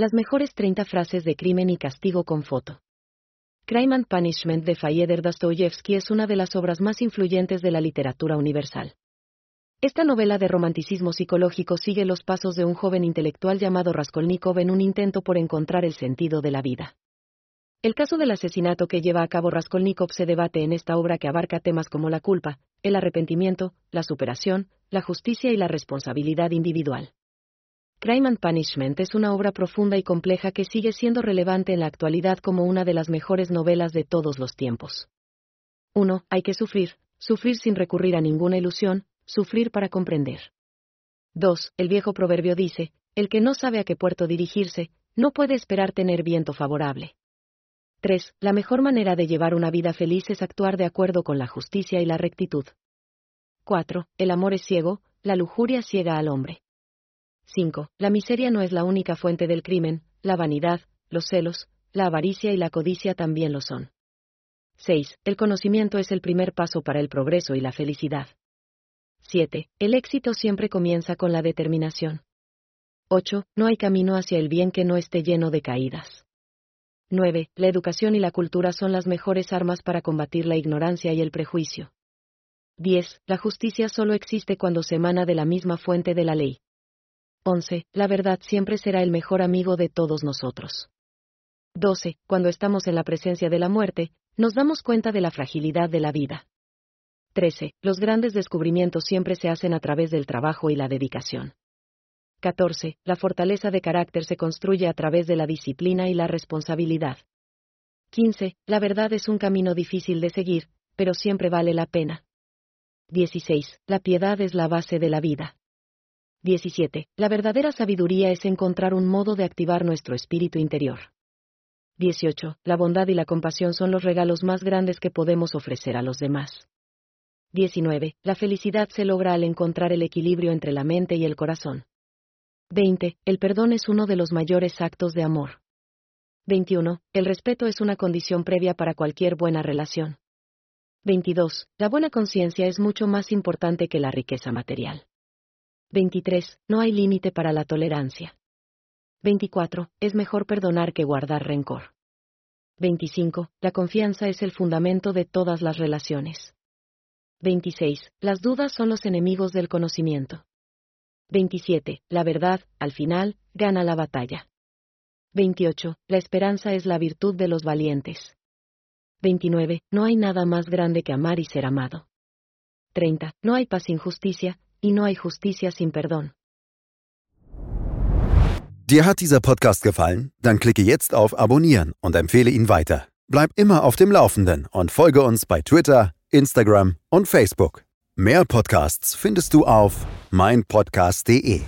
Las mejores 30 frases de crimen y castigo con foto. Crime and Punishment de Fyodor Dostoyevsky es una de las obras más influyentes de la literatura universal. Esta novela de romanticismo psicológico sigue los pasos de un joven intelectual llamado Raskolnikov en un intento por encontrar el sentido de la vida. El caso del asesinato que lleva a cabo Raskolnikov se debate en esta obra que abarca temas como la culpa, el arrepentimiento, la superación, la justicia y la responsabilidad individual. Crime and Punishment es una obra profunda y compleja que sigue siendo relevante en la actualidad como una de las mejores novelas de todos los tiempos. 1. Hay que sufrir, sufrir sin recurrir a ninguna ilusión, sufrir para comprender. 2. El viejo proverbio dice, el que no sabe a qué puerto dirigirse, no puede esperar tener viento favorable. 3. La mejor manera de llevar una vida feliz es actuar de acuerdo con la justicia y la rectitud. 4. El amor es ciego, la lujuria ciega al hombre. 5. La miseria no es la única fuente del crimen, la vanidad, los celos, la avaricia y la codicia también lo son. 6. El conocimiento es el primer paso para el progreso y la felicidad. 7. El éxito siempre comienza con la determinación. 8. No hay camino hacia el bien que no esté lleno de caídas. 9. La educación y la cultura son las mejores armas para combatir la ignorancia y el prejuicio. 10. La justicia solo existe cuando se emana de la misma fuente de la ley. 11. La verdad siempre será el mejor amigo de todos nosotros. 12. Cuando estamos en la presencia de la muerte, nos damos cuenta de la fragilidad de la vida. 13. Los grandes descubrimientos siempre se hacen a través del trabajo y la dedicación. 14. La fortaleza de carácter se construye a través de la disciplina y la responsabilidad. 15. La verdad es un camino difícil de seguir, pero siempre vale la pena. 16. La piedad es la base de la vida. 17. La verdadera sabiduría es encontrar un modo de activar nuestro espíritu interior. 18. La bondad y la compasión son los regalos más grandes que podemos ofrecer a los demás. 19. La felicidad se logra al encontrar el equilibrio entre la mente y el corazón. 20. El perdón es uno de los mayores actos de amor. 21. El respeto es una condición previa para cualquier buena relación. 22. La buena conciencia es mucho más importante que la riqueza material. 23. No hay límite para la tolerancia. 24. Es mejor perdonar que guardar rencor. 25. La confianza es el fundamento de todas las relaciones. 26. Las dudas son los enemigos del conocimiento. 27. La verdad, al final, gana la batalla. 28. La esperanza es la virtud de los valientes. 29. No hay nada más grande que amar y ser amado. 30. No hay paz sin justicia, y no hay justicia sin perdón. Dir hat dieser Podcast gefallen? Dann klicke jetzt auf Abonnieren und empfehle ihn weiter. Bleib immer auf dem Laufenden und folge uns bei Twitter, Instagram und Facebook. Mehr Podcasts findest du auf meinpodcast.de.